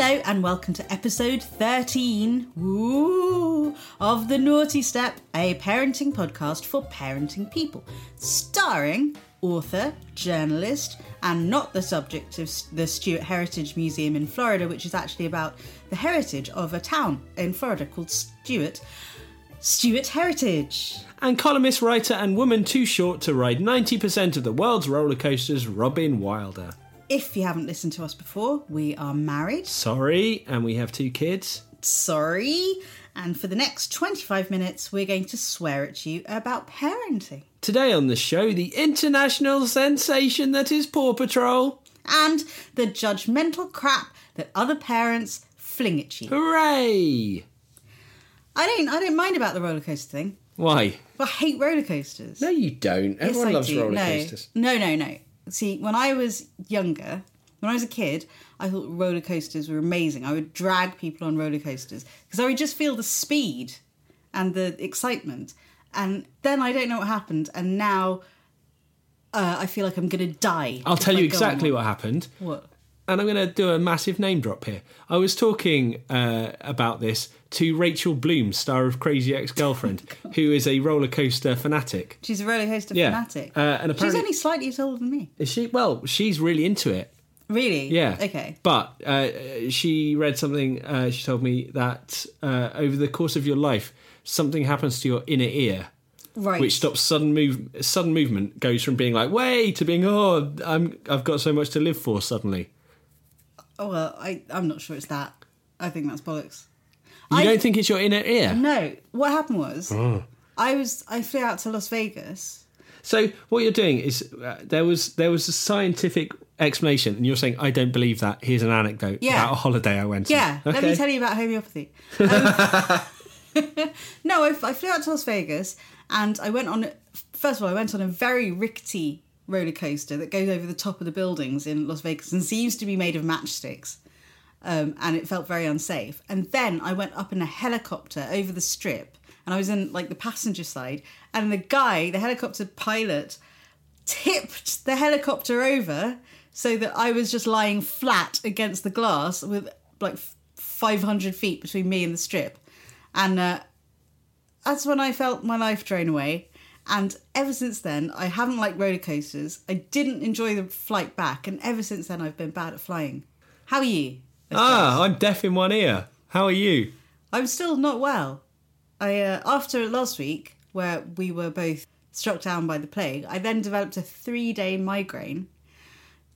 Hello and welcome to episode 13 woo, of The Naughty Step, a parenting podcast for parenting people, starring author, journalist, and not the subject of the Stuart Heritage Museum in Florida, which is actually about the heritage of a town in Florida called Stuart. Stuart Heritage. And columnist, writer, and woman too short to ride 90% of the world's roller coasters, Robyn Wilder. If you haven't listened to us before, we are married. Sorry, and we have two kids. Sorry. And for the next 25 minutes, we're going to swear at you about parenting. Today on the show, the international sensation that is Paw Patrol. and the judgmental crap that other parents fling at you. Hooray! I don't I don't mind about the roller coaster thing. Why? I hate roller coasters. No, you don't. Everyone I loves do. roller no. coasters. No, no, no. See, when I was younger, when I was a kid, I thought roller coasters were amazing. I would drag people on roller coasters because I would just feel the speed and the excitement. And then I don't know what happened, and now uh, I feel like I'm going to die. I'll tell you exactly what happened. What? And I'm going to do a massive name drop here. I was talking uh, about this to Rachel Bloom, star of Crazy Ex Girlfriend, who is a roller coaster fanatic. She's a roller coaster Yeah. fanatic. Uh, and apparently, She's only slightly older than me. Is she? Well, she's really into it. Really? Yeah. Okay. But uh, she read something, uh, she told me that uh, over the course of your life, something happens to your inner ear. Right. Which stops sudden move. Sudden movement goes from being like "way" to being "oh, I'm I've got so much to live for." Suddenly, Oh well, I I'm not sure it's that. I think that's bollocks. you I- don't think it's your inner ear. No, what happened was Oh. I was I flew out to Las Vegas. So what you're doing is uh, there was there was a scientific explanation, and you're saying I don't believe that. Here's an anecdote Yeah. about a holiday I went. on." Yeah, let me tell you about homeopathy. Um, no, I, I flew out to Las Vegas and I went on. First of all, I went on a very rickety roller coaster that goes over the top of the buildings in Las Vegas and seems to be made of matchsticks. Um, and it felt very unsafe. And then I went up in a helicopter over the strip, and I was in like the passenger side, and the guy, the helicopter pilot, tipped the helicopter over so that I was just lying flat against the glass with like 500 feet between me and the strip. And uh, that's when I felt my life drain away. And ever since then, I haven't liked roller coasters. I didn't enjoy the flight back. And ever since then, I've been bad at flying. How are you? Ah, I'm deaf in one ear. How are you? I'm still not well. I uh, after last week where we were both struck down by the plague, I then developed a three day migraine.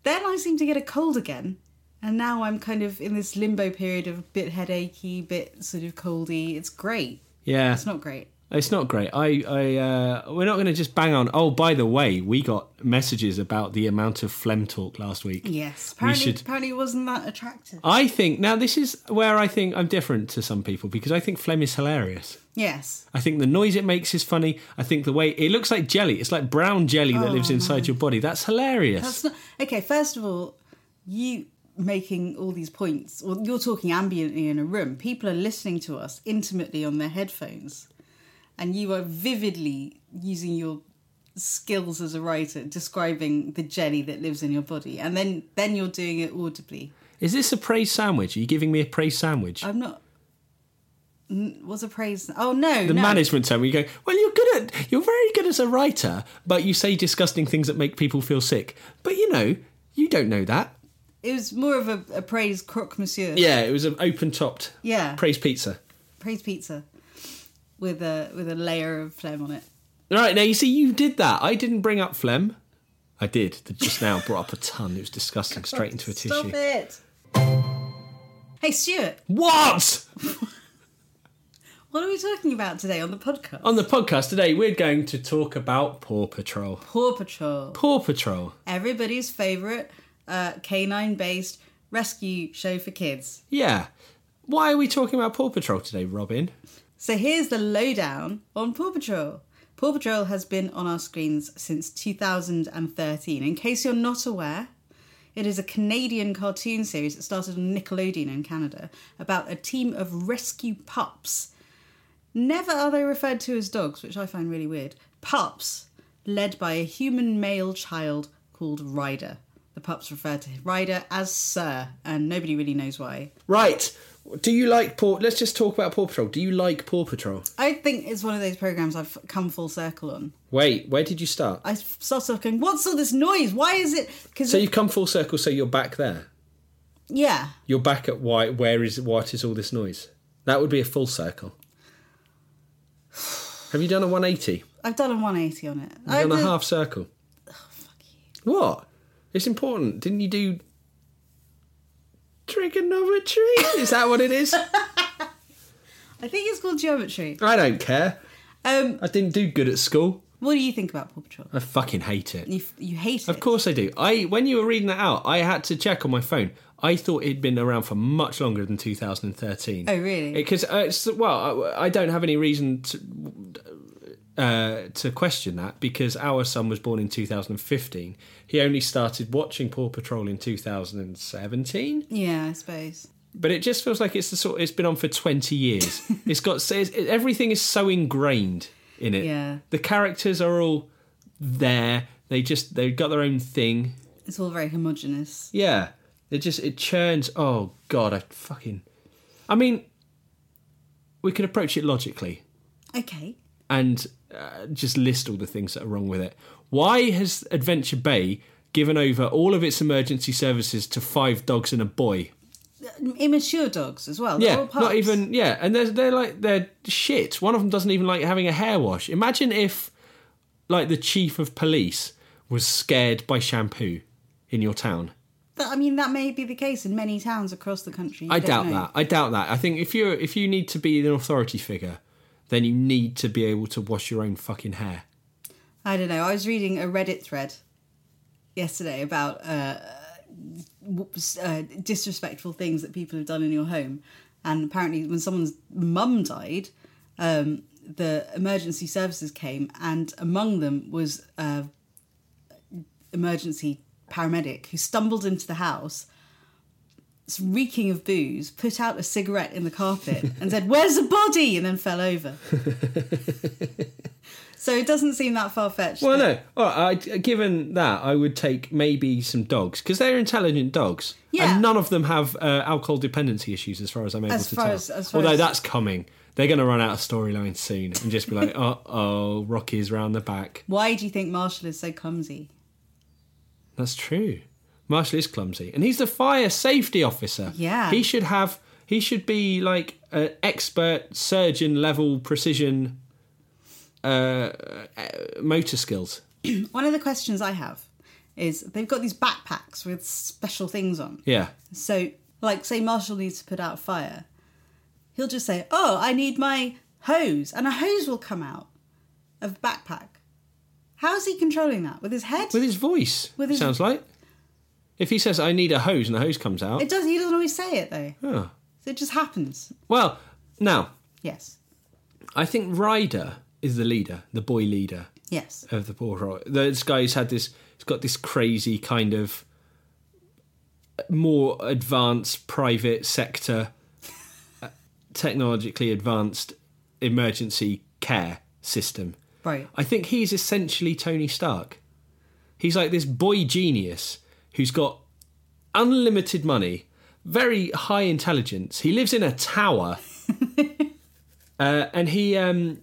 Then I seem to get a cold again, and now I'm kind of in this limbo period of a bit headachy, bit sort of coldy. It's great. Yeah, It's not great. It's not great. I, I, uh, we're not going to just bang on. Oh, by the way, we got messages about the amount of phlegm talk last week. Yes. We Apparently, should. apparently it wasn't that attractive. I think now this is where I think I'm different to some people because I think phlegm is hilarious. Yes. I think the noise it makes is funny. I think the way it looks like jelly. It's like brown jelly that lives inside your body. That's hilarious. Oh, That's not okay. First of all, you making all these points, or you're talking ambiently in a room. People are listening to us intimately on their headphones, and you are vividly using your skills as a writer describing the jelly that lives in your body, and then then you're doing it audibly. Is this a praise sandwich? Are you giving me a praise sandwich? I'm not. Was a praise? Oh no, the no. management term where you go, well, you're good at, you're very good as a writer, but you say disgusting things that make people feel sick. But you know, you don't know that. It was more of a, a praise croque monsieur. Yeah, it was an open topped Yeah. praise pizza. praise pizza with a with a layer of phlegm on it. Right, now you see, you did that. I didn't bring up phlegm. I did. Just now brought up a ton. It was disgusting, straight into a Stop tissue. it. Hey, Stuart, What? what are we talking about today on the podcast? On the podcast today, we're going to talk about Paw Patrol. Paw Patrol, Paw Patrol. everybody's favourite uh, canine based rescue show for kids. Yeah. Why are we talking about Paw Patrol today, Robyn? So here's the lowdown on Paw Patrol. Paw Patrol has been on our screens since 2013. In case you're not aware, it is a Canadian cartoon series that started on Nickelodeon in Canada about a team of rescue pups. Never are they referred to as dogs, which I find really weird. Pups, led by a human male child called Ryder. The pups refer to Ryder as Sir, and nobody really knows why. Right. Do you like Paw? Let's just talk about Paw Patrol. Do you like Paw Patrol? I think it's one of those programs I've come full circle on. Wait, where did you start? I started off going, "What's all this noise? Why is it?" Because So you've come full circle. So you're back there. yeah, You're back at why? Where is what is all this noise? That would be a full circle. Have you done a 180? I've done a 180 on it. You've I done a did- half circle. Oh, fuck you. What? It's important. Didn't you do trigonometry? is that what it is? I think it's called geometry. I don't care. Um, I didn't do good at school. what do you think about Paw Patrol? I fucking hate it. You you hate it. Of course I do. I when you were reading that out, I had to check on my phone. I thought it'd been around for much longer than 2013. Oh, really? Because uh, it's, well, I, I don't have any reason to uh, to question that because our son was born in 2015. He only started watching Paw Patrol in 2017. Yeah, I suppose. But it just feels like it's the sort. It's been on for 20 years. it's got it's, it, everything is so ingrained in it. Yeah. The characters are all there. They just they've got their own thing. It's all very homogenous. Yeah, it just it churns. Oh god, I fucking. I mean, we could approach it logically Okay. And uh, just list all the things that are wrong with it. Why has Adventure Bay given over all of its emergency services to five dogs and a boy? Immature dogs as well. They're Yeah, not even yeah, and they're they're like they're shit. One of them doesn't even like having a hair wash. Imagine if, like, the chief of police was scared by shampoo in your town. That- I mean, that may be the case in many towns across the country. You I doubt know. that. I doubt that. I think if you if you need to be an authority figure, then you need to be able to wash your own fucking hair. I don't know. I was reading a Reddit thread yesterday about uh, uh, disrespectful things that people have done in your home, and apparently, when someone's mum died, um, the emergency services came, and among them was an emergency paramedic who stumbled into the house. Reeking of booze, put out a cigarette in the carpet and said, "Where's the body?" and then fell over. so it doesn't seem that far fetched. Well, no. All right, I, given that, I would take maybe some dogs because they're intelligent dogs, Yeah. and none of them have uh, alcohol dependency issues, as far as I'm able As to tell. as- as Although as- that's coming. They're going to run out of storyline soon and just be like, "Oh, oh, Rocky's round the back." Why do you think Marshall is so clumsy? That's true. Marshall is clumsy, and he's the fire safety officer. Yeah. he should have. He should be like an expert surgeon level precision uh, uh, motor skills. One of the questions I have is they've got these backpacks with special things on. Yeah, So, like, say Marshall needs to put out a fire, he'll just say, "Oh, I need my hose," and a hose will come out of the backpack. How is he controlling that with his head? with his voice. With his- sounds like. If he says, "I need a hose," and the hose comes out. it does. He doesn't always say it though. Oh. So it just happens. Well, now Yes. I think Ryder is the leader, the boy leader Yes. of the Paw Patrol. This guy's had this. He's got this crazy kind of more advanced private sector, uh, technologically advanced emergency care system. Right. I think he's essentially Tony Stark. He's like this boy genius who's got unlimited money, very high intelligence. He lives in a tower, uh, and he um,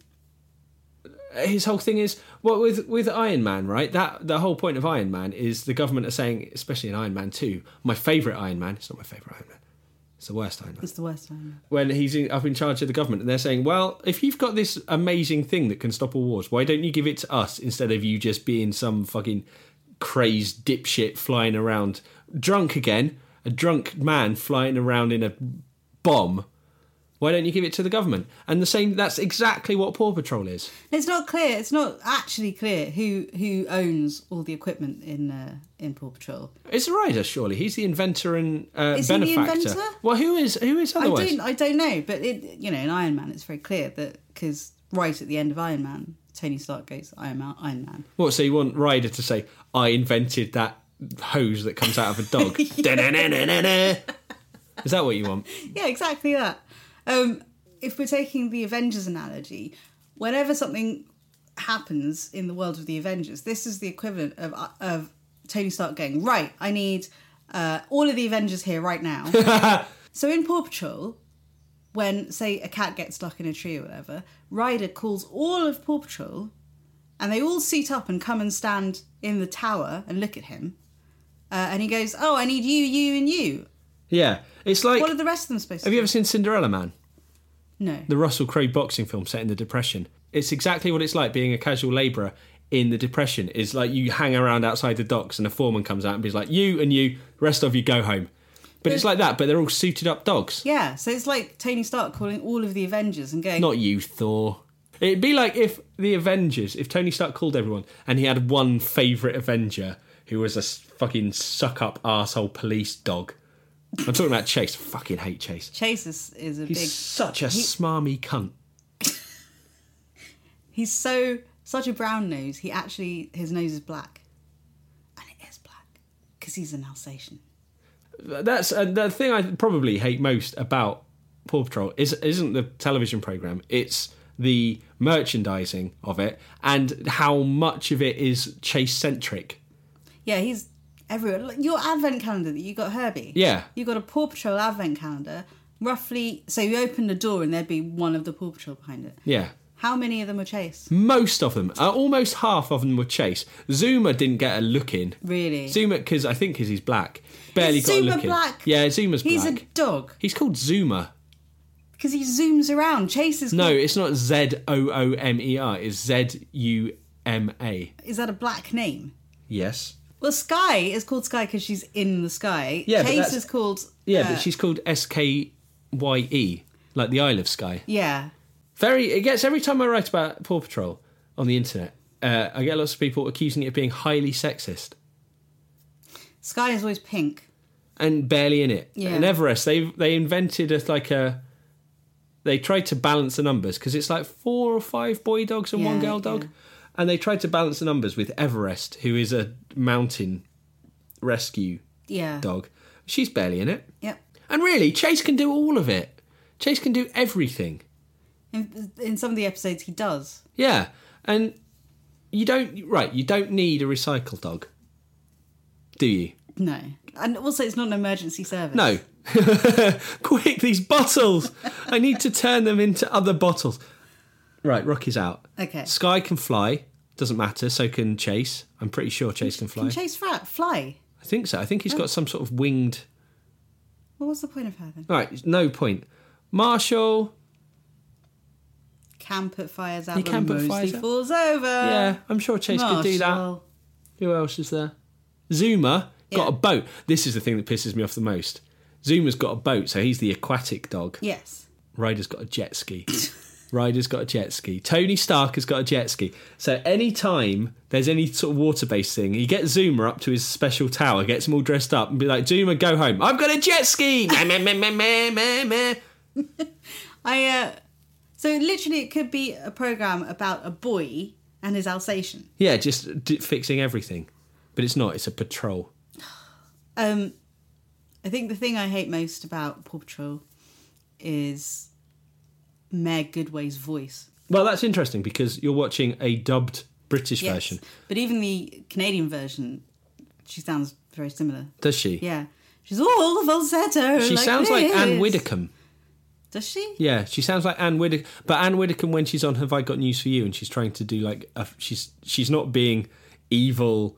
his whole thing is well with with Iron Man, right? That the whole point of Iron Man is the government are saying, especially in Iron Man Two, my favorite Iron Man. It's not my favorite Iron Man. It's the worst Iron Man It's the worst Iron Man. when he's in, up in charge of the government and they're saying, well, if you've got this amazing thing that can stop all wars, why don't you give it to us instead of you just being some fucking crazed dipshit flying around drunk again, a drunk man flying around in a bomb, why don't you give it to the government? And the same, that's exactly what Paw Patrol is. It's not clear. It's not actually clear who who owns all the equipment in uh, in Paw Patrol. It's Ryder, surely. He's the inventor and uh, Is he the benefactor. inventor? Well, who is who is otherwise? I don't I don't know, but it you know in Iron Man it's very clear that because right at the end of Iron Man, Tony Stark goes Iron Man, Iron Man. What? So you want Ryder to say, "I invented that hose that comes out of a dog"? Is that what you want? Yeah, exactly that. Um, if we're taking the Avengers analogy, whenever something happens in the world of the Avengers, this is the equivalent of of Tony Stark going right. I need uh, all of the Avengers here right now. so in Paw Patrol, when say a cat gets stuck in a tree or whatever, Ryder calls all of Paw Patrol, and they all seat up and come and stand in the tower and look at him. Uh, and he goes, "Oh, I need you, you, and you." Yeah, it's like. What are the rest of them supposed to? have you do? ever seen Cinderella Man? No. the Russell Crowe boxing film set in the Depression. It's exactly what it's like being a casual labourer in the Depression. It's like you hang around outside the docks and a foreman comes out and be like, you and you, rest of you go home. But it's like that, but they're all suited up dogs. Yeah, so it's like Tony Stark calling all of the Avengers and going, Not you, Thor. It'd be like if the Avengers, if Tony Stark called everyone and he had one favourite Avenger who was a fucking suck up asshole police dog. I'm talking about Chase. Fucking hate Chase. Chase is, is a He's big. such a smarmy cunt. He's so such a brown nose. He actually his nose is black, and it is black because he's an Alsatian. That's uh, the thing I probably hate most about Paw Patrol is isn't the television program. It's the merchandising of it and how much of it is chase centric. Yeah, he's everywhere. Your advent calendar that you got, Herbie. Yeah. you got a Paw Patrol advent calendar. Roughly, so you open the door and there'd be one of the Paw Patrol behind it. Yeah. How many of them were Chase? Most of them, uh, almost half of them were Chase. Zuma didn't get a look in. Really? Zuma, because I think because he's black, barely Is got a Zuma look black? in. Yeah, Zuma's black. He's black. a dog He's called Zuma. because he zooms around. Chase is No, it's not Z O O M E R. It's Z U M A. is that a black name? Yes. Well, Skye is called Skye because she's in the sky. Yeah, but Chase that's- is called. Yeah, uh, but she's called S K Y E, like the Isle of Skye. Yeah. Very. It gets every time I write about Paw Patrol on the internet. Uh, I get lots of people accusing it of being highly sexist Skye is always pink. and barely in it. Yeah. And Everest, they they invented a, like a. They tried to balance the numbers because it's like four or five boy dogs and one girl dog, yeah. and they tried to balance the numbers with Everest, who is a mountain rescue Yeah. dog. She's barely in it. Yep. And really, Chase can do all of it. Chase can do everything. In, in some of the episodes, he does. Yeah, and you don't right. You don't need a recycle dog, do you? No. And also, it's not an emergency service. No. Quick, these bottles! I need to turn them into other bottles. Right, Rocky's out. Okay. Skye can fly. Doesn't matter. So can Chase. I'm pretty sure Chase can fly. Can Chase fly? fly? I think so. I think he's got oh. some sort of winged. What was the point of her then? All right, no point. Marshall. Can put fires out He can put fires out. falls over. yeah, I'm sure Chase could do that. Who else is there? Zuma got Yeah. a boat. This is the thing that pisses me off the most. Zuma's got a boat, so he's the aquatic dog. Yes. Ryder's got a jet ski. Ryder's got a jet ski. Tony Stark has got a jet ski. So anytime there's any sort of water based thing, he gets Zuma up to his special tower, gets him all dressed up, and be like, Zuma, go home. I've got a jet ski. Meh, meh, meh, meh, meh, meh, meh. I, uh, so literally, it could be a program about a boy and his Alsatian. yeah, just d- fixing everything. But it's not, it's a patrol. Um, I think the thing I hate most about Paw Patrol is Mayor Goodway's voice. Well, that's interesting because you're watching a dubbed British Yes. version. But even the Canadian version, she sounds very similar. Does she? Yeah. She's all the falsetto. She like sounds like Anne this. Widdecombe. Does she? Yeah, she sounds like Anne Widdecombe. But Anne Widdecombe, when she's on Have I Got News for You, and she's trying to do like a, she's she's not being evil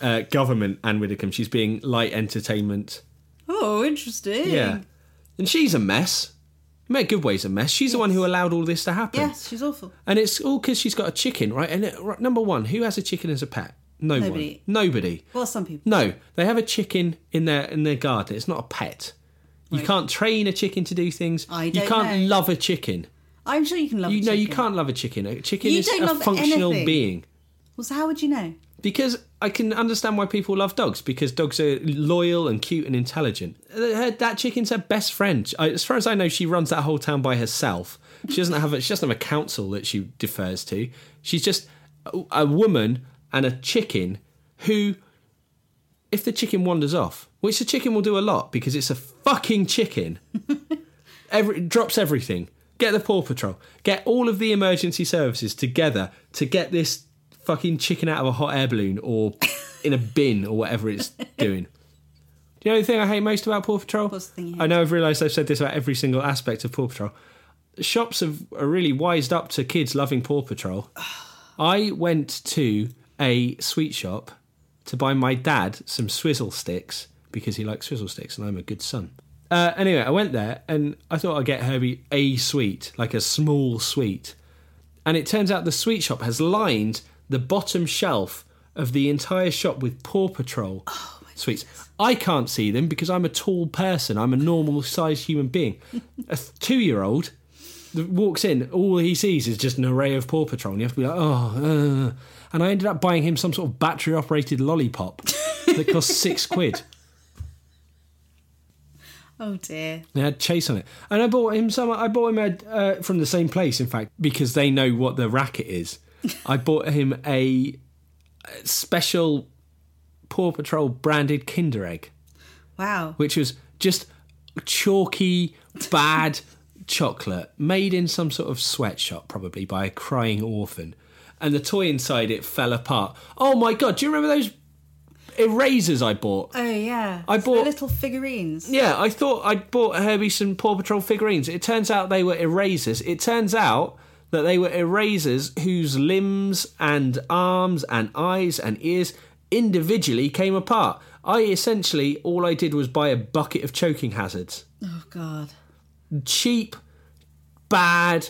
uh, government Anne Widdecombe. She's being light entertainment. Oh, interesting. Yeah, and she's a mess. Mayor Goodway's a mess. She's the one who allowed all this to happen. Yes, she's awful. and it's all because she's got a chicken, right? And it, right, number one, who has a chicken as a pet? No Nobody. one. Nobody. Well, some people. No, they have a chicken in their in their garden. It's not a pet. You can't train a chicken to do things. I you don't You can't know. love a chicken. I'm sure you can love. You a know, you can't love a chicken. A chicken You is don't a love functional anything. being. Well, so how would you know? Because I can understand why people love dogs because dogs are loyal and cute and intelligent. Uh, her- That chicken's her best friend. I- As far as I know, she runs that whole town by herself. She doesn't have a, she doesn't have a council that she defers to. She's just a, a woman and a chicken who, if the chicken wanders off, which the chicken will do a lot because it's a fucking chicken, every, drops everything. Get the Paw Patrol. Get all of the emergency services together to get this fucking chicken out of a hot air balloon or in a bin or whatever it's doing. Do you know the thing I hate most about Paw Patrol? What's the thing I know I've realised I've said this about every single aspect of Paw Patrol. Shops have are really wised up to kids loving Paw Patrol. I went to a sweet shop to buy my dad some swizzle sticks because he likes swizzle sticks and I'm a good son. Uh, anyway, I went there and I thought I'd get Herbie a sweet, like a small sweet. And it turns out the sweet shop has lined the bottom shelf of the entire shop with Paw Patrol sweets. I can't see them because I'm a tall person. I'm a normal sized human being. a two year old walks in, all he sees is just an array of Paw Patrol, and you have to be like, oh. Uh. And I ended up buying him some sort of battery operated lollipop that cost six quid. Oh dear. They had chase on it, and I bought him some. I bought him a, uh, from the same place, in fact, because they know what the racket is. I bought him a special Paw Patrol branded Kinder Egg, Wow. which was just chalky, bad chocolate made in some sort of sweatshop, probably by a crying orphan. And the toy inside it fell apart. Oh my god! Do you remember those erasers I bought? Oh yeah. I It's the bought- little figurines. Yeah, I thought I'd bought Herbie some Paw Patrol figurines. It turns out they were erasers. It turns out that they were erasers whose limbs and arms and eyes and ears individually came apart. I essentially, all I did was buy a bucket of choking hazards. Oh god. Cheap, bad,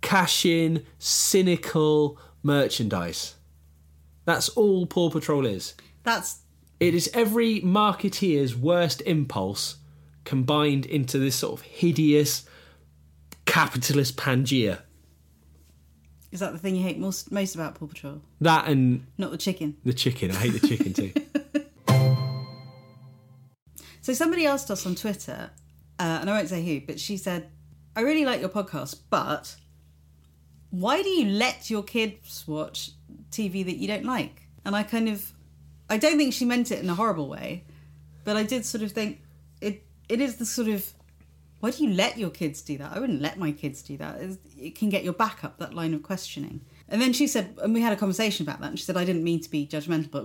cash in, cynical merchandise. That's all Paw Patrol is. That's It is every marketeer's worst impulse combined into this sort of hideous capitalist Pangea. is that the thing you hate most most about Paw Patrol? That and Not the chicken. the chicken. I hate the chicken too. So somebody asked us on Twitter, uh, and I won't say who, but she said, "I really like your podcast, but why do you let your kids watch TV that you don't like?" And I kind of, I don't think she meant it in a horrible way, but I did sort of think it. It is the sort of why do you let your kids do that? I wouldn't let my kids do that. It can get your back up that line of questioning. And then she said, and we had a conversation about that. And she said, I didn't mean to be judgmental, but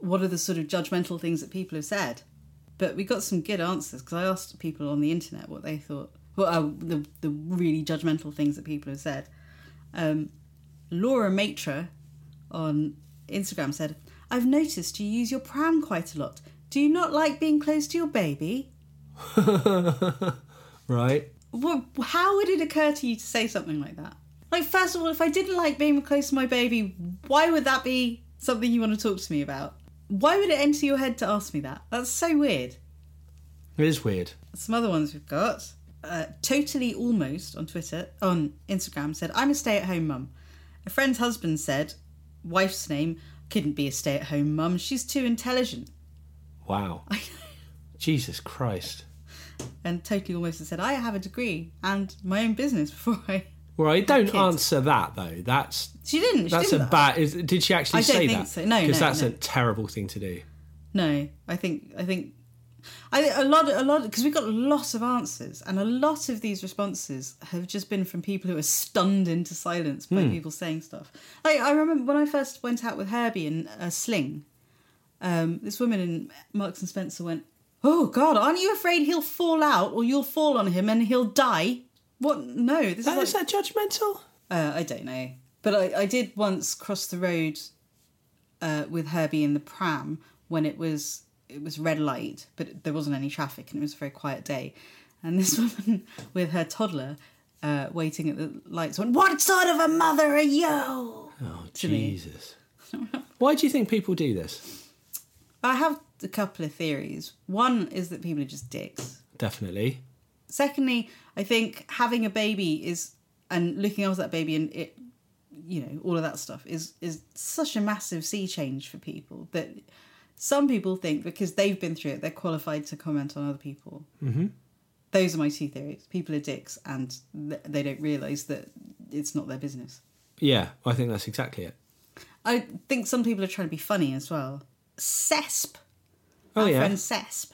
what are the sort of judgmental things that people have said? But we got some good answers because I asked people on the internet what they thought. Well, uh, the the really judgmental things that people have said. Um, Laura Matra on Instagram said, "I've noticed you use your pram quite a lot. Do you not like being close to your baby? right? What, how would it occur to you to say something like that? Like, first of all, if I didn't like being close to my baby, why would that be something you want to talk to me about? Why would it enter your head to ask me that? That's so weird." It is weird. some other ones we've got. Uh, totally almost on Twitter, on Instagram said, I'm a stay at home mum. A friend's husband said, wife's name, couldn't be a stay at home mum. She's too intelligent. Wow. Jesus Christ. And totally almost said, I have a degree and my own business before I. Right, don't answer that though. That's She didn't. She that's a didn't. bad. Is, did she actually I don't say think that? so. No, because no, that's no. a terrible thing to do. No, I think I think I a lot a lot because we got lots of answers and a lot of these responses have just been from people who are stunned into silence by Hmm. people saying stuff. Like I remember when I first went out with Herbie in a sling. Um, this woman in Marks and Spencer went, "Oh God, aren't you afraid he'll fall out or you'll fall on him and he'll die?" What? No, this That, is is that judgmental? uh, I don't know. But I, I did once cross the road uh, with Herbie in the pram when it was it was red light, but there wasn't any traffic and it was a very quiet day. And this woman with her toddler uh, waiting at the lights went, "What sort of a mother are you?" Oh to. Jesus! Why do you think people do this? I have a couple of theories. One is that people are just dicks. definitely. Secondly, I think having a baby is and looking after that baby and it, you know, all of that stuff is is such a massive sea change for people that some people think because they've been through it, they're qualified to comment on other people. Mm-hmm. Those are my two theories. People are dicks, and th- they don't realise that it's not their business. Yeah, I think that's exactly it. I think some people are trying to be funny as well. Cesp, Oh our yeah. friend Cesp,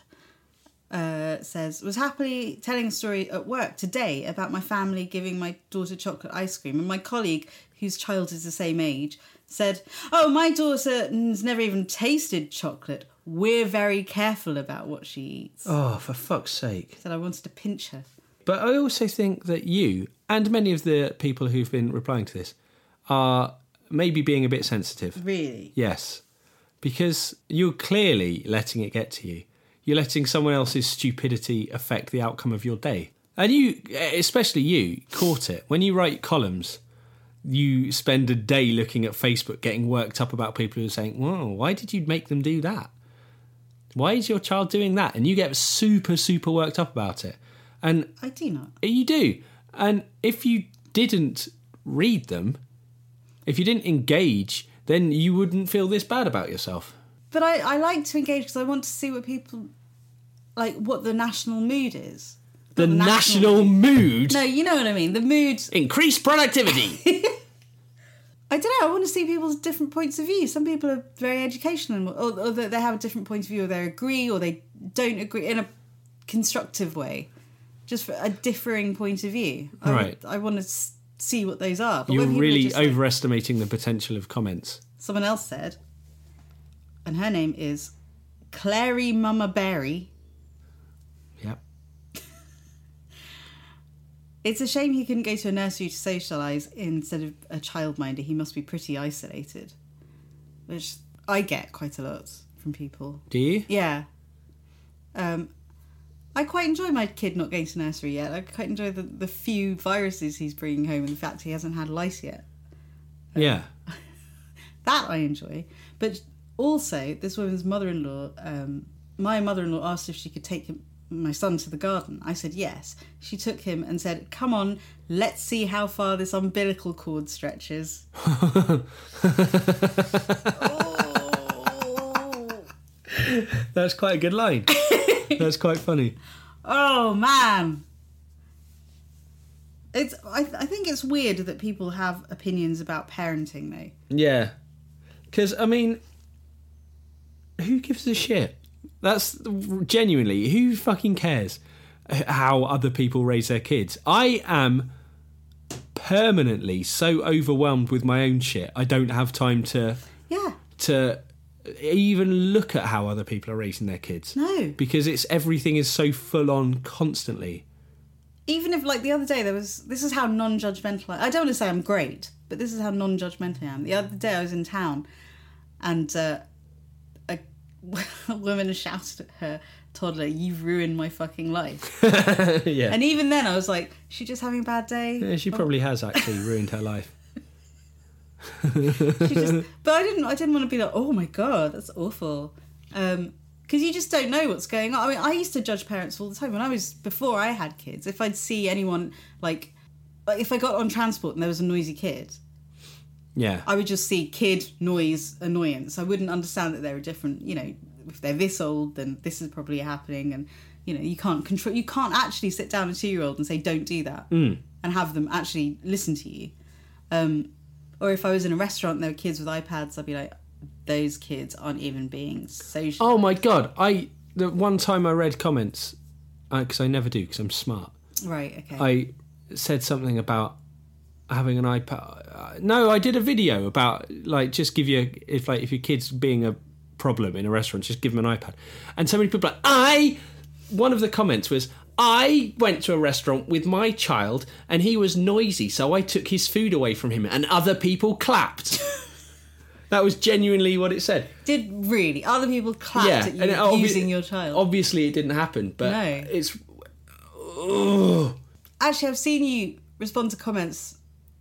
uh, says was happily telling a story at work today about my family giving my daughter chocolate ice cream, and my colleague, whose child is the same age, said, "Oh, my daughter's never even tasted chocolate. We're very careful about what she eats." Oh, for fuck's sake. Said I wanted to pinch her. But I also think that you and many of the people who've been replying to this are maybe being a bit sensitive. Really? Yes. Because you're clearly letting it get to you. You're letting someone else's stupidity affect the outcome of your day. And you, especially you, caught it. When you write columns, you spend a day looking at Facebook getting worked up about people who are saying, Whoa, why did you make them do that? Why is your child doing that? And you get super, super worked up about it. And I do not. you do. And if you didn't read them, if you didn't engage, then you wouldn't feel this bad about yourself. But I, I like to engage because I want to see what people like, what the national mood is. The Not national mood, No, you know what I mean. The mood. Increase productivity. I don't know. I want to see people's different points of view. Some people are very educational, or, or they have a different point of view, or they agree, or they don't agree in a constructive way, just for a differing point of view. I, Right. I want to see what those are. But You're people are really like- overestimating the potential of comments. someone else said, and her name is Clary Mama Berry. Yep. It's a shame he couldn't go to a nursery to socialise instead of a childminder. He must be pretty isolated. Which I get quite a lot from people. Do you? Yeah. Um, I quite enjoy my kid not going to nursery yet. I quite enjoy the, the few viruses he's bringing home and the fact he hasn't had lice yet. Yeah. That I enjoy. But also, this woman's mother in law, um, my mother in law asked if she could take him, my son to the garden. I said yes. She took him and said, Come on, let's see how far this umbilical cord stretches. That's quite a good line. That's quite funny. Oh man. It's I, I think it's weird that people have opinions about parenting though. Yeah. Because, I mean, who gives a shit? That's genuinely, who fucking cares how other people raise their kids? I am permanently so overwhelmed with my own shit. I don't have time to Yeah. to even look at how other people are raising their kids. No. Because it's everything is so full on constantly. Even if like the other day there was this is how non-judgmental I, I don't want to say I'm great, but this is how non-judgmental I am. The other day I was in town and uh, woman shouted at her toddler, "You've ruined my fucking life." yeah. and even then I was like, "She just having a bad day." Yeah, she probably has actually ruined her life. She just, but I didn't. I didn't want to be like, oh my god, that's awful, um, because you just don't know what's going on. I mean, I used to judge parents all the time when I was before I had kids. If I'd see anyone like, like if I got on transport and there was a noisy kid, Yeah. I would just see kid noise annoyance. I wouldn't understand that they were different. You know, if they're this old, then this is probably happening, and you know, you can't control. You can't actually sit down a two year old and say, "Don't do that," and have them actually listen to you. Um, or if I was in a restaurant and there were kids with iPads, I'd be like, "Those kids aren't even being social." Oh my god! I the one time I read comments because I never do because I'm smart. right, okay. I said something about having an iPad. uh, No, I did a video about like just give you if like if your kid's being a problem in a restaurant, just give them an iPad. And so many people are like I. One of the comments was. I went to a restaurant with my child and he was noisy, so I took his food away from him and other people clapped. that was genuinely what it said. Did really other people clapped at you obvi- using your child? Obviously, it didn't happen, but No. it's. Ugh. Actually, I've seen you respond to comments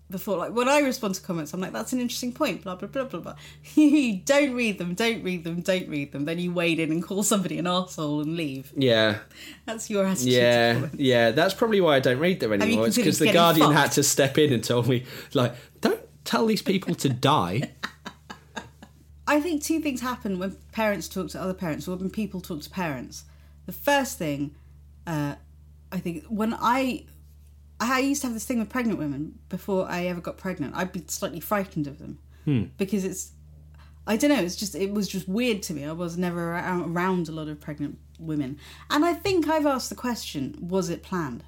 before. Like when I respond to comments, I'm like, "That's an interesting point." Blah blah blah blah blah. you don't read them. Don't read them. Don't read them. Then you wade in and call somebody an asshole and leave. Yeah, That's your attitude. yeah, yeah. That's probably why I don't read them anymore. It's because the Guardian fucked? had to step in and tell me, like, don't tell these people to die. I think two things happen when parents talk to other parents or when people talk to parents. The first thing, uh, I think, when I, I used to have this thing with pregnant women before I ever got pregnant. I'd be slightly frightened of them because it's, I don't know, it's just it was just weird to me. I was never around a lot of pregnant women, and I think I've asked the question: Was it planned?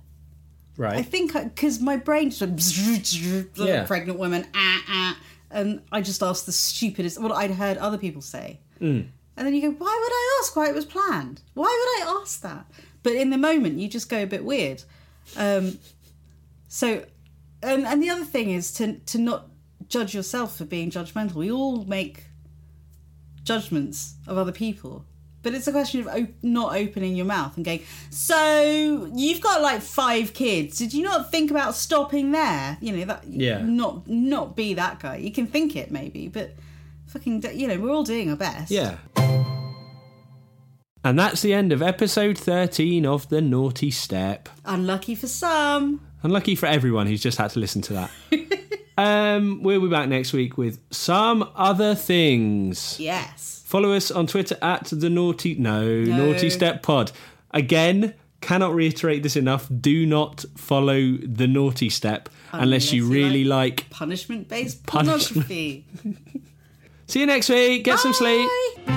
Right. I think because my brain just went, Yeah. pregnant women, ah, ah, and I just asked the stupidest, what I'd heard other people say. Mm. And then you go, why would I ask why it was planned? Why would I ask that? But in the moment, you just go a bit weird. Um, so, and, and the other thing is to, to not judge yourself for being judgmental. We all make judgments of other people. But it's a question of op- not opening your mouth and going, so you've got like five kids. Did you not think about stopping there? You know, that Yeah. not not be that guy. You can think it maybe, but fucking, you know, we're all doing our best. Yeah. And that's the end of episode 13 of The Naughty Step. Unlucky for some. Unlucky for everyone who's just had to listen to that. um, we'll be back next week with some other things. Yes. Follow us on Twitter at the naughty no, naughty step pod. Again, cannot reiterate this enough. Do not follow the naughty step unless, you you really like. Punishment based Punishment. pornography. See you next week. Get some sleep. Bye.